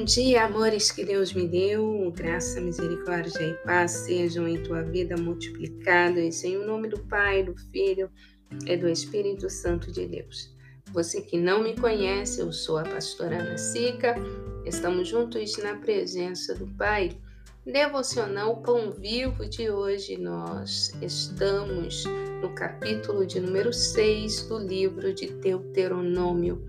Bom dia, amores que Deus me deu. Graça, misericórdia e paz sejam em tua vida multiplicados em nome do Pai, do Filho e do Espírito Santo de Deus. Você que não me conhece, eu sou a pastora Ana Sica. Estamos juntos na presença do Pai. Devocional Pão Vivo de hoje, nós estamos no capítulo de número 6 do livro de Deuteronômio.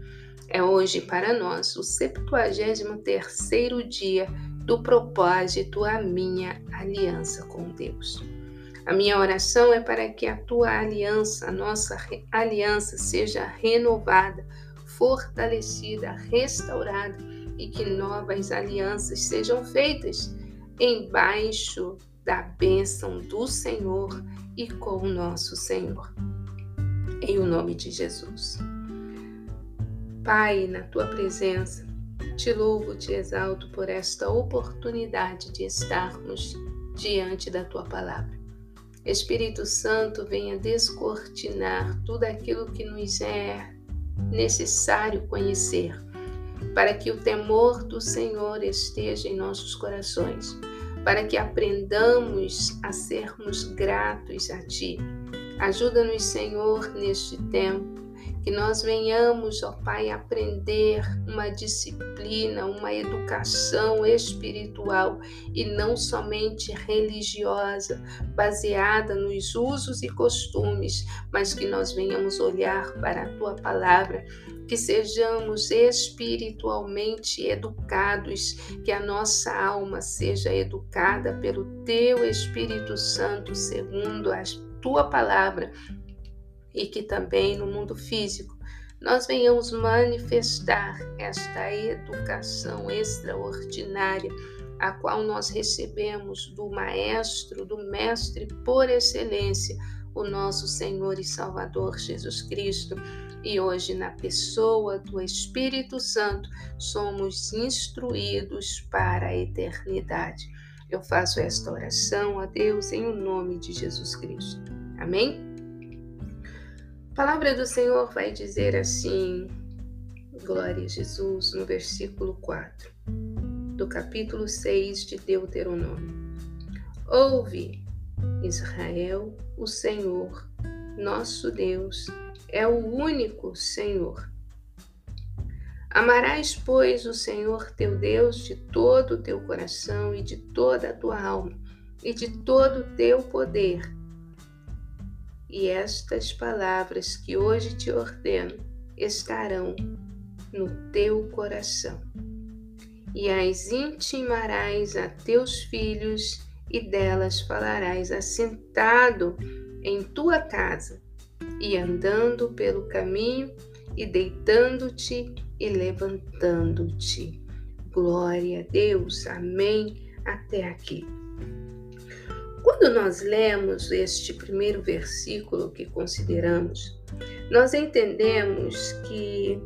É hoje para nós o 73º dia do propósito a minha aliança com Deus. A minha oração é para que a tua aliança, a nossa aliança seja renovada, fortalecida, restaurada e que novas alianças sejam feitas embaixo da bênção do Senhor e com o nosso Senhor. Em o nome de Jesus. Pai, na tua presença, te louvo, te exalto por esta oportunidade de estarmos diante da tua palavra. Espírito Santo, venha descortinar tudo aquilo que nos é necessário conhecer, para que o temor do Senhor esteja em nossos corações, para que aprendamos a sermos gratos a Ti. Ajuda-nos, Senhor, neste tempo que nós venhamos, ó Pai, aprender uma disciplina, uma educação espiritual e não somente religiosa, baseada nos usos e costumes, mas que nós venhamos olhar para a tua palavra, que sejamos espiritualmente educados, que a nossa alma seja educada pelo teu Espírito Santo, segundo a tua palavra e que também no mundo físico nós venhamos manifestar esta educação extraordinária a qual nós recebemos do Maestro, do Mestre por excelência, o nosso Senhor e Salvador Jesus Cristo. E hoje, na pessoa do Espírito Santo, somos instruídos para a eternidade. Eu faço esta oração a Deus em o nome de Jesus Cristo. Amém? Palavra do Senhor vai dizer assim, glória a Jesus, no versículo 4 do capítulo 6 de Deuteronômio. Ouve, Israel, o Senhor, nosso Deus, é o único Senhor. Amarás, pois, o Senhor teu Deus de todo o teu coração e de toda a tua alma e de todo o teu poder e estas palavras que hoje te ordeno estarão no teu coração. E as intimarás a teus filhos, e delas falarás assentado em tua casa, e andando pelo caminho, e deitando-te e levantando-te. Glória a Deus. Amém. Até aqui. Quando nós lemos este primeiro versículo que consideramos, nós entendemos que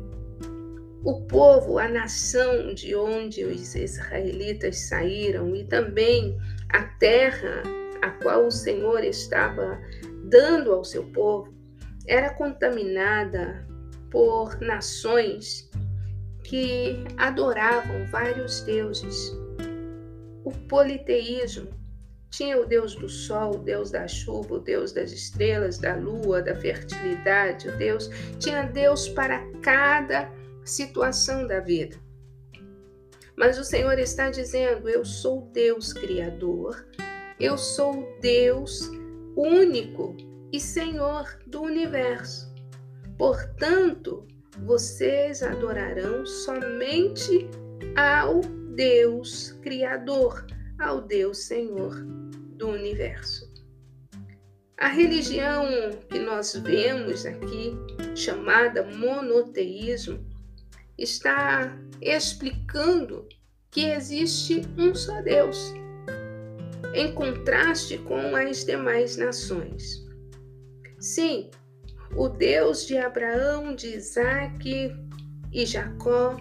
o povo, a nação de onde os israelitas saíram e também a terra a qual o Senhor estava dando ao seu povo, era contaminada por nações que adoravam vários deuses. O politeísmo, tinha o Deus do sol, o Deus da chuva, o Deus das estrelas, da lua, da fertilidade, o Deus tinha Deus para cada situação da vida. Mas o Senhor está dizendo: Eu sou Deus criador, eu sou Deus único e Senhor do universo. Portanto, vocês adorarão somente ao Deus Criador, ao Deus Senhor do universo. A religião que nós vemos aqui, chamada monoteísmo, está explicando que existe um só Deus, em contraste com as demais nações. Sim, o Deus de Abraão, de Isaac e Jacó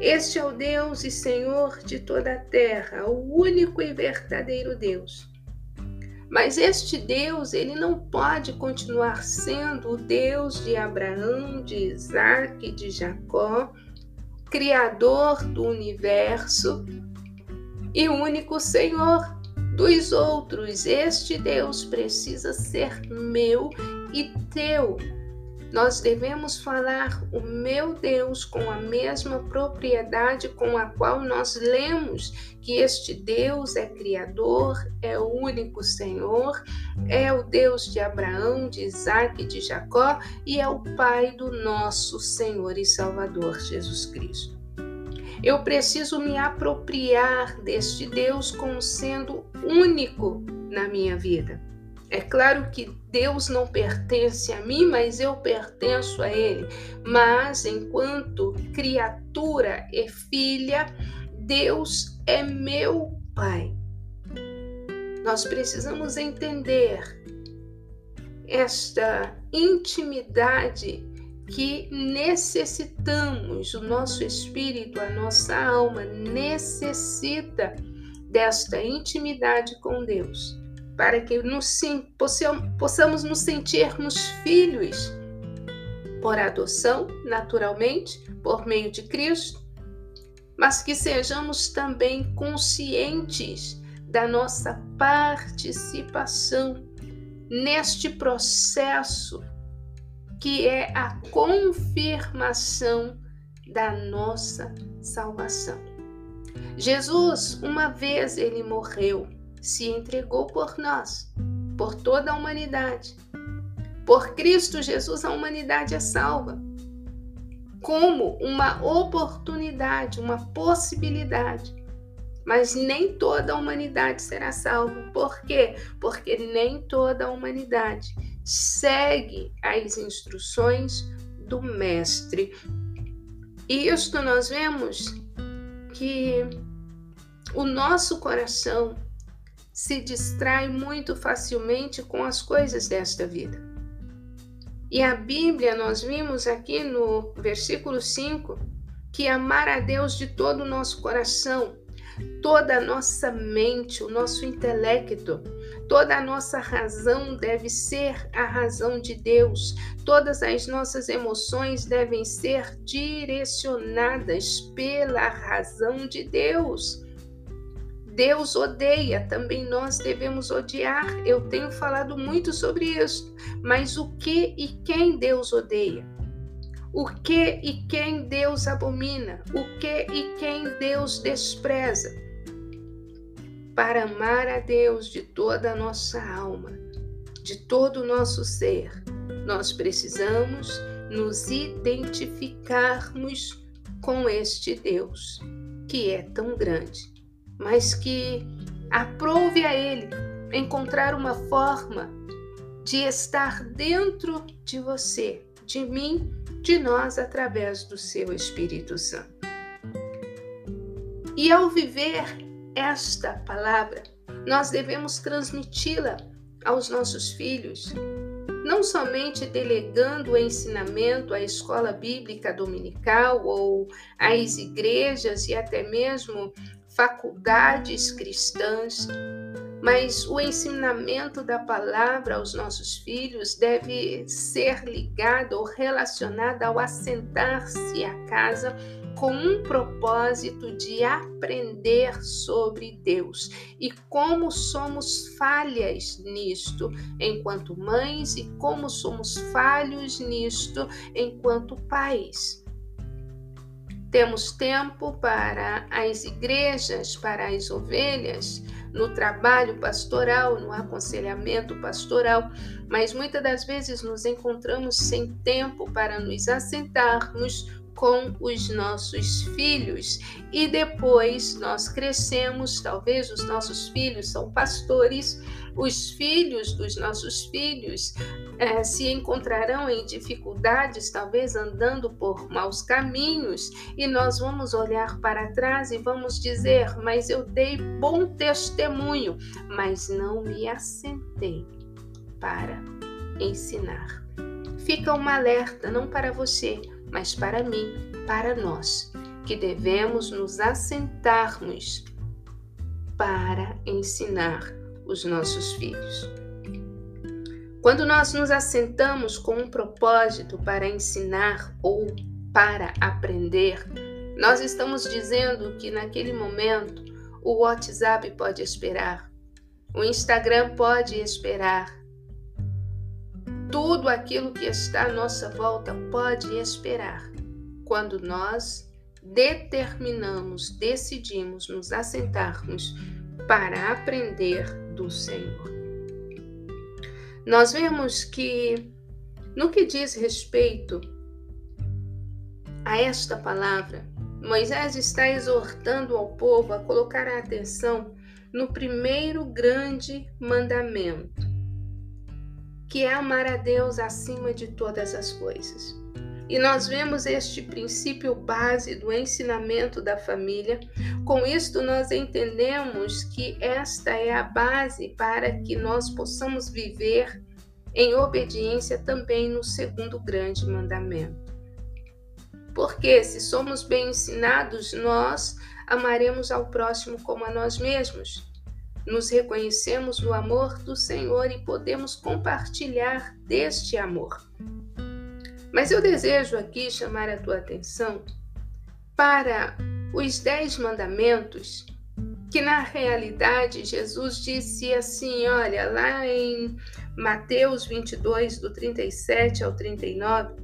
este é o Deus e Senhor de toda a terra, o único e verdadeiro Deus. Mas este Deus, ele não pode continuar sendo o Deus de Abraão, de Isaac, de Jacó, Criador do universo e único Senhor dos outros. Este Deus precisa ser meu e teu. Nós devemos falar o meu Deus com a mesma propriedade com a qual nós lemos que este Deus é Criador, é o único Senhor, é o Deus de Abraão, de Isaac e de Jacó e é o Pai do nosso Senhor e Salvador Jesus Cristo. Eu preciso me apropriar deste Deus como sendo único na minha vida. É claro que Deus não pertence a mim, mas eu pertenço a Ele. Mas enquanto criatura e filha, Deus é meu Pai. Nós precisamos entender esta intimidade que necessitamos, o nosso espírito, a nossa alma necessita desta intimidade com Deus para que nos, possamos nos sentirmos filhos por adoção, naturalmente, por meio de Cristo, mas que sejamos também conscientes da nossa participação neste processo que é a confirmação da nossa salvação. Jesus, uma vez ele morreu se entregou por nós, por toda a humanidade. Por Cristo Jesus, a humanidade é salva. Como uma oportunidade, uma possibilidade. Mas nem toda a humanidade será salva. Por quê? Porque nem toda a humanidade segue as instruções do Mestre. E isto nós vemos que o nosso coração se distrai muito facilmente com as coisas desta vida. E a Bíblia, nós vimos aqui no versículo 5, que amar a Deus de todo o nosso coração, toda a nossa mente, o nosso intelecto, toda a nossa razão deve ser a razão de Deus, todas as nossas emoções devem ser direcionadas pela razão de Deus. Deus odeia, também nós devemos odiar. Eu tenho falado muito sobre isso. Mas o que e quem Deus odeia? O que e quem Deus abomina? O que e quem Deus despreza? Para amar a Deus de toda a nossa alma, de todo o nosso ser, nós precisamos nos identificarmos com este Deus que é tão grande mas que aprove a Ele encontrar uma forma de estar dentro de você, de mim, de nós, através do seu Espírito Santo. E ao viver esta palavra, nós devemos transmiti-la aos nossos filhos, não somente delegando o ensinamento à escola bíblica dominical ou às igrejas e até mesmo faculdades cristãs, mas o ensinamento da palavra aos nossos filhos deve ser ligado ou relacionado ao assentar-se à casa com um propósito de aprender sobre Deus e como somos falhas nisto enquanto mães e como somos falhos nisto enquanto pais. Temos tempo para as igrejas, para as ovelhas, no trabalho pastoral, no aconselhamento pastoral, mas muitas das vezes nos encontramos sem tempo para nos assentarmos com os nossos filhos. E depois nós crescemos, talvez os nossos filhos são pastores os filhos dos nossos filhos é, se encontrarão em dificuldades, talvez andando por maus caminhos, e nós vamos olhar para trás e vamos dizer: Mas eu dei bom testemunho, mas não me assentei para ensinar. Fica uma alerta, não para você, mas para mim, para nós, que devemos nos assentarmos para ensinar os nossos filhos. Quando nós nos assentamos com um propósito para ensinar ou para aprender, Nós estamos dizendo que naquele momento o WhatsApp pode esperar, o Instagram pode esperar, tudo aquilo que está à nossa volta pode esperar quando nós determinamos, decidimos nos assentarmos para aprender do Senhor. Nós vemos que, no que diz respeito a esta palavra, Moisés está exortando ao povo a colocar a atenção no primeiro grande mandamento que é amar a Deus acima de todas as coisas. E nós vemos este princípio base do ensinamento da família. Com isto, nós entendemos que esta é a base para que nós possamos viver em obediência também no segundo grande mandamento. Porque se somos bem ensinados, nós amaremos ao próximo como a nós mesmos nos reconhecemos no amor do Senhor e podemos compartilhar deste amor. Mas eu desejo aqui chamar a tua atenção para os dez mandamentos, que na realidade Jesus disse assim: olha, lá em Mateus 22, do 37 ao 39,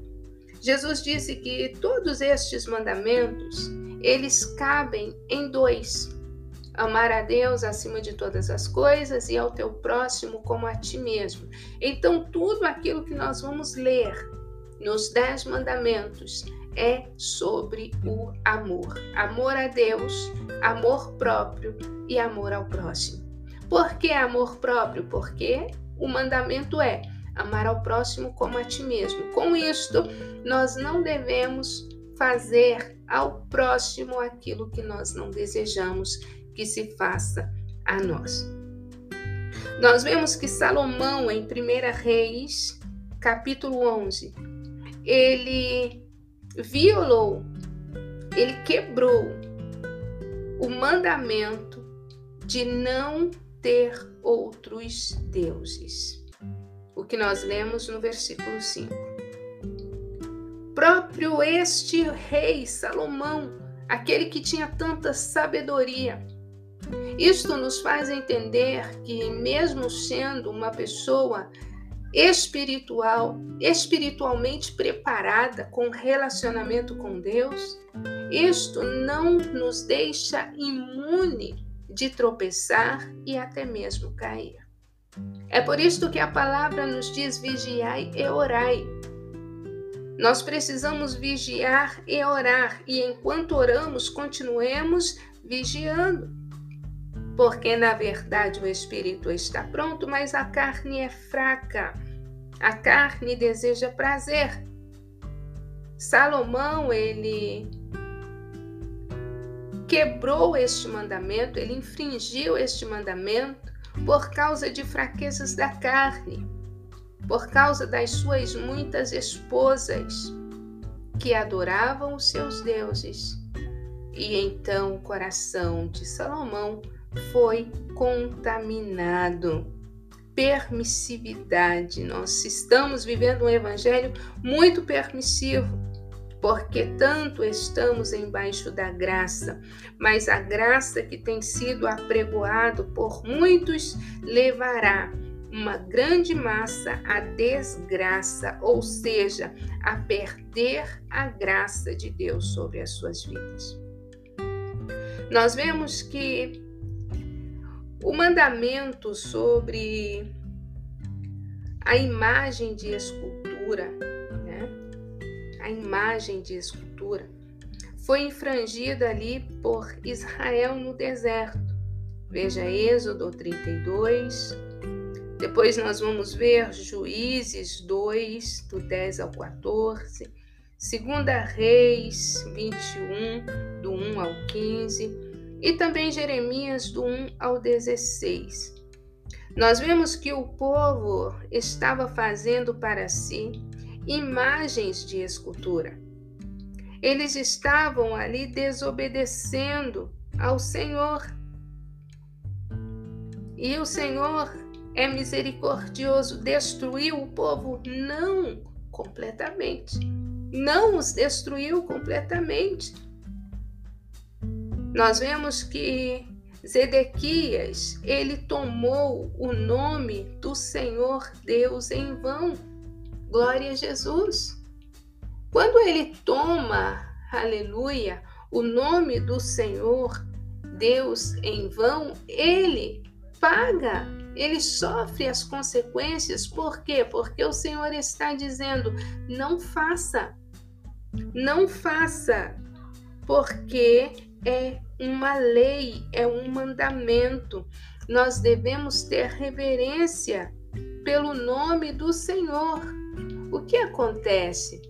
Jesus disse que todos estes mandamentos eles cabem em dois amar a Deus acima de todas as coisas e ao teu próximo como a ti mesmo. Então, tudo aquilo que nós vamos ler nos Dez Mandamentos é sobre o amor. Amor a Deus, amor próprio e amor ao próximo. Por que amor próprio? Porque o mandamento é amar ao próximo como a ti mesmo. Com isto, nós não devemos fazer ao próximo aquilo que nós não desejamos que se faça a nós. Nós vemos que Salomão, em 1 Reis, capítulo 11, ele violou, ele quebrou o mandamento de não ter outros deuses. O que nós lemos no versículo 5. Próprio este rei Salomão, aquele que tinha tanta sabedoria, isto nos faz entender que, mesmo sendo uma pessoa espiritual, espiritualmente preparada com relacionamento com Deus, isto não nos deixa imune de tropeçar e até mesmo cair. É por isto que a palavra nos diz: vigiai e orai. Nós precisamos vigiar e orar, e enquanto oramos, continuemos vigiando porque na verdade o espírito está pronto, mas a carne é fraca. A carne deseja prazer. Salomão, ele quebrou este mandamento, ele infringiu este mandamento por causa de fraquezas da carne, por causa das suas muitas esposas que adoravam os seus deuses. E então o coração de Salomão foi contaminado. Permissividade. Nós estamos vivendo um evangelho muito permissivo, porque tanto estamos embaixo da graça, mas a graça que tem sido apregoado por muitos levará uma grande massa à desgraça, ou seja, a perder a graça de Deus sobre as suas vidas. Nós vemos que o mandamento sobre a imagem de escultura, né? a imagem de escultura, foi infrangida ali por Israel no deserto. Veja Êxodo 32. Depois nós vamos ver Juízes 2, do 10 ao 14. Segunda Reis 21, do 1 ao 15 e também Jeremias do 1 ao 16. Nós vemos que o povo estava fazendo para si imagens de escultura. Eles estavam ali desobedecendo ao Senhor. E o Senhor é misericordioso, destruiu o povo? Não completamente. Não os destruiu completamente Nós vemos que Zedequias, ele tomou o nome do Senhor Deus em vão. Glória a Jesus. Quando ele toma, aleluia, o nome do Senhor Deus em vão, ele paga, ele sofre as consequências. Por quê? Porque o Senhor está dizendo: não faça, não faça, porque é uma lei, é um mandamento. Nós devemos ter reverência pelo nome do Senhor. O que acontece?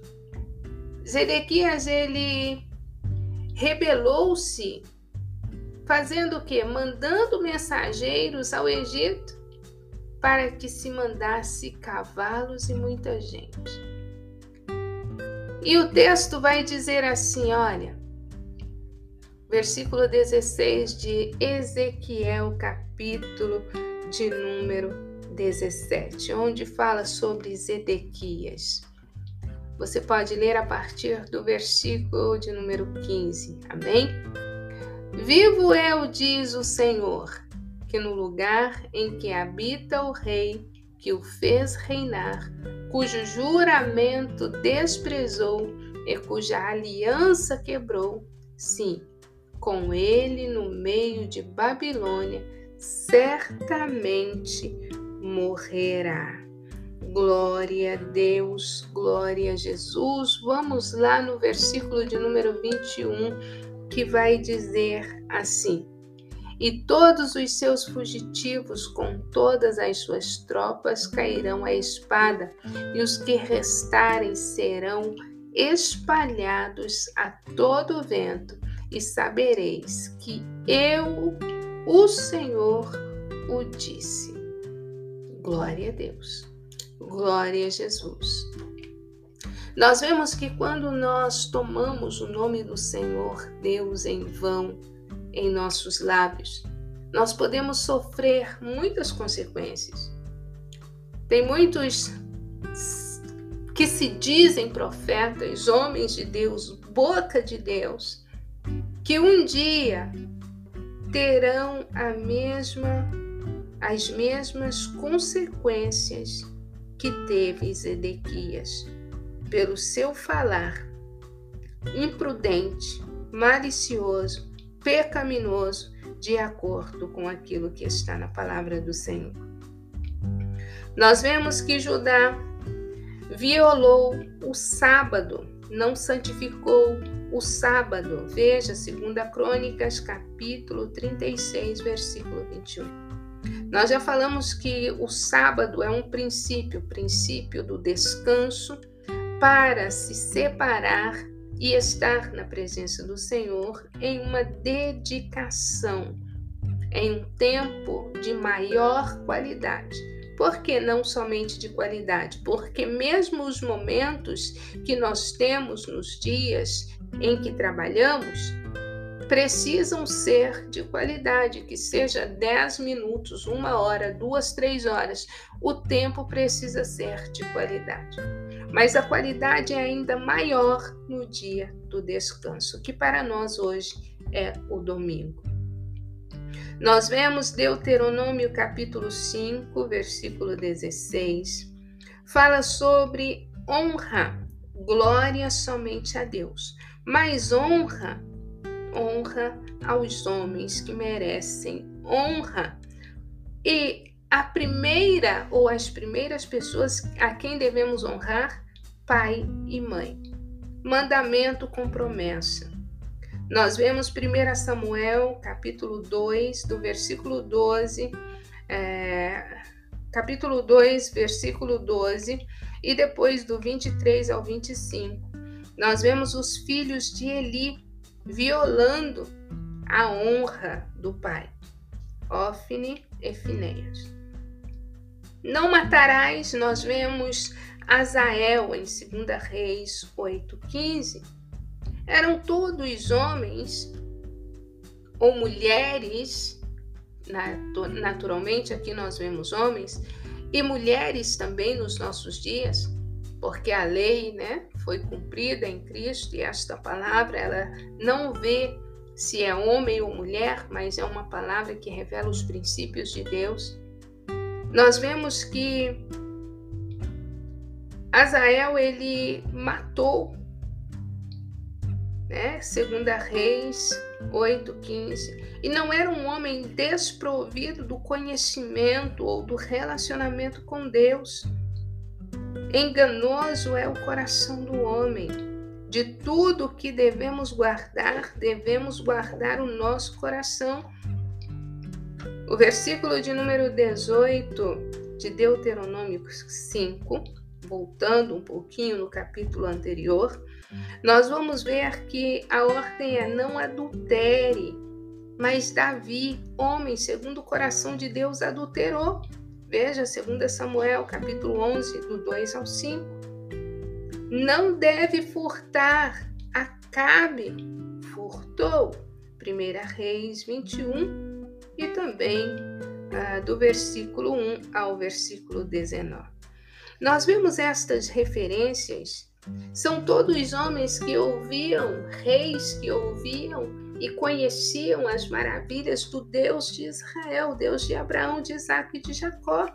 Zedequias ele rebelou-se fazendo o que? Mandando mensageiros ao Egito para que se mandasse cavalos e muita gente. E o texto vai dizer assim, olha, versículo 16 de Ezequiel, capítulo de número 17, onde fala sobre Zedequias. Você pode ler a partir do versículo de número 15. Amém? Vivo eu, diz o Senhor, que no lugar em que habita o rei que o fez reinar, cujo juramento desprezou e cuja aliança quebrou, sim, com ele no meio de Babilônia, certamente morrerá. Glória a Deus, glória a Jesus. Vamos lá no versículo de número 21 que vai dizer assim: E todos os seus fugitivos, com todas as suas tropas, cairão à espada, e os que restarem serão espalhados a todo vento, e sabereis que eu, o Senhor, o disse. Glória a Deus. Glória a Jesus. Nós vemos que quando nós tomamos o nome do Senhor Deus em vão em nossos lábios, nós podemos sofrer muitas consequências. Tem muitos que se dizem profetas, homens de Deus, boca de Deus, que um dia terão a mesma as mesmas consequências que teve Zedequias pelo seu falar imprudente, malicioso, pecaminoso, de acordo com aquilo que está na palavra do Senhor. Nós vemos que Judá violou o sábado, não santificou o sábado. Veja, 2 Crônicas, capítulo 36, versículo 21. Nós já falamos que o sábado é um princípio, princípio do descanso, para se separar e estar na presença do Senhor em uma dedicação, em um tempo de maior qualidade. Por que não somente de qualidade? Porque mesmo os momentos que nós temos nos dias em que trabalhamos precisam ser de qualidade, que seja 10 minutos, uma hora, duas, três horas. O tempo precisa ser de qualidade mas a qualidade é ainda maior no dia do descanso, que para nós hoje é o domingo. Nós vemos Deuteronômio capítulo 5, versículo 16, fala sobre honra, glória somente a Deus, mas honra, honra aos homens que merecem honra. E a primeira ou as primeiras pessoas a quem devemos honrar, pai e mãe. Mandamento com promessa. Nós vemos 1 Samuel, capítulo 2, do versículo 12, é, capítulo 2, versículo 12, e depois do 23 ao 25. Nós vemos os filhos de Eli violando a honra do pai, Ofne e Finéias. Não matarás, nós vemos Azael em 2 Reis 8,15. Eram todos homens ou mulheres, naturalmente aqui nós vemos homens, e mulheres também nos nossos dias, porque a lei né, foi cumprida em Cristo e esta palavra ela não vê se é homem ou mulher, mas é uma palavra que revela os princípios de Deus. Nós vemos que Azael ele matou, né? Segunda Reis 8:15. E não era um homem desprovido do conhecimento ou do relacionamento com Deus. Enganoso é o coração do homem. De tudo que devemos guardar, devemos guardar o nosso coração. O versículo de número 18 de Deuteronômio 5, voltando um pouquinho no capítulo anterior, nós vamos ver que a ordem é não adultere, mas Davi, homem segundo o coração de Deus, adulterou. Veja 2 Samuel, capítulo 11, do 2 ao 5. Não deve furtar. Acabe furtou. 1 Reis 21 e também ah, do versículo 1 ao versículo 19. Nós vemos estas referências, são todos homens que ouviam, reis que ouviam e conheciam as maravilhas do Deus de Israel, Deus de Abraão, de Isaac e de Jacó,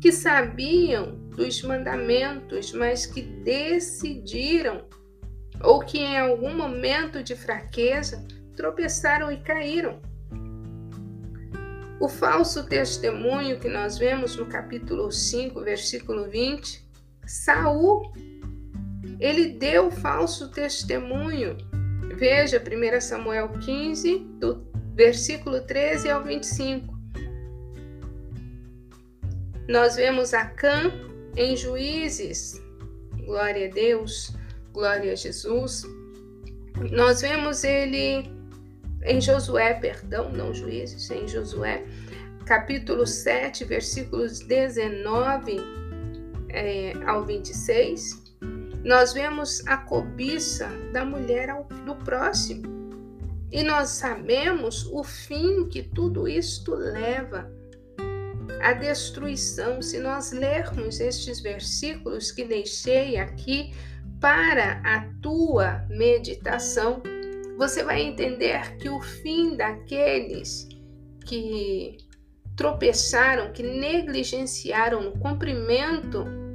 que sabiam dos mandamentos, mas que decidiram, ou que em algum momento de fraqueza tropeçaram e caíram. O falso testemunho que nós vemos no capítulo 5, versículo 20, Saul, ele deu falso testemunho Veja 1 Samuel 15, do versículo 13 ao 25. Nós vemos Acã em Juízes, glória a Deus, glória a Jesus. Nós vemos ele em Josué, perdão, não Juízes, em Josué, capítulo 7, versículos 19 é, ao 26 nós vemos a cobiça da mulher ao, do próximo. E nós sabemos o fim que tudo isto leva a destruição. Se nós lermos estes versículos que deixei aqui para a tua meditação, você vai entender que o fim daqueles que tropeçaram, que negligenciaram o cumprimento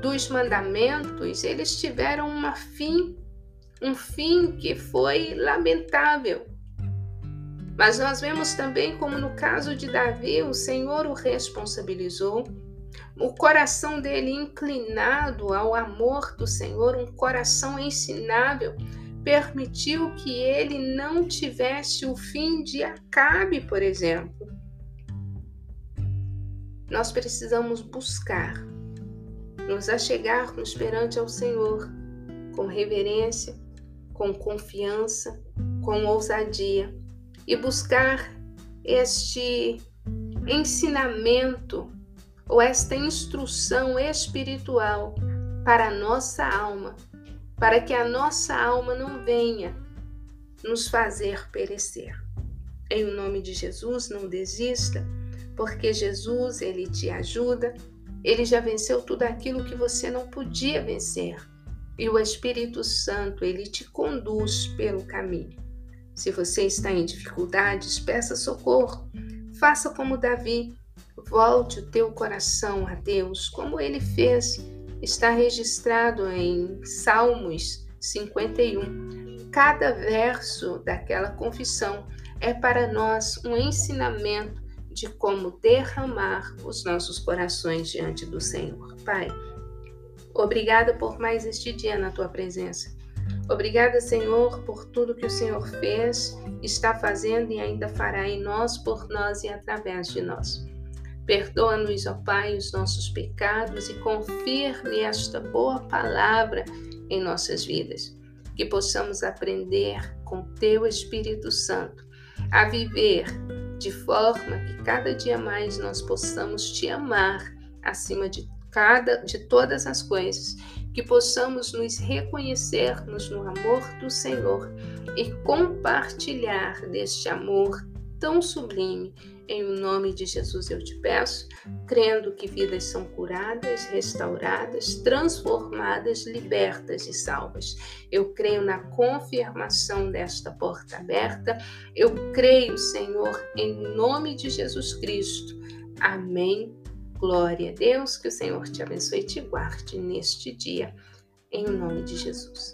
dos mandamentos, eles tiveram uma fim, um fim que foi lamentável. Mas nós vemos também como no caso de Davi, o Senhor o responsabilizou, o coração dele inclinado ao amor do Senhor, um coração ensinável, permitiu que ele não tivesse o fim de Acabe, por exemplo. Nós precisamos buscar nos achegarmos perante ao Senhor com reverência, com confiança, com ousadia e buscar este ensinamento ou esta instrução espiritual para a nossa alma, para que a nossa alma não venha nos fazer perecer. Em nome de Jesus, não desista, porque Jesus ele te ajuda, ele já venceu tudo aquilo que você não podia vencer. E o Espírito Santo, ele te conduz pelo caminho. Se você está em dificuldades, peça socorro. Faça como Davi. Volte o teu coração a Deus, como ele fez. Está registrado em Salmos 51. Cada verso daquela confissão é para nós um ensinamento de como derramar os nossos corações diante do Senhor. Pai, obrigada por mais este dia na tua presença. Obrigada, Senhor, por tudo que o Senhor fez, está fazendo e ainda fará em nós, por nós e através de nós. Perdoa-nos, ó Pai, os nossos pecados e confirme esta boa palavra em nossas vidas. Que possamos aprender com Teu Espírito Santo a viver de forma que cada dia mais nós possamos te amar acima de cada de todas as coisas, que possamos nos reconhecermos no amor do Senhor e compartilhar deste amor tão sublime Em nome de Jesus eu te peço, crendo que vidas são curadas, restauradas, transformadas, libertas e salvas. Eu creio na confirmação desta porta aberta. Eu creio, Senhor, em nome de Jesus Cristo. Amém. Glória a Deus, que o Senhor te abençoe e te guarde neste dia, em nome de Jesus.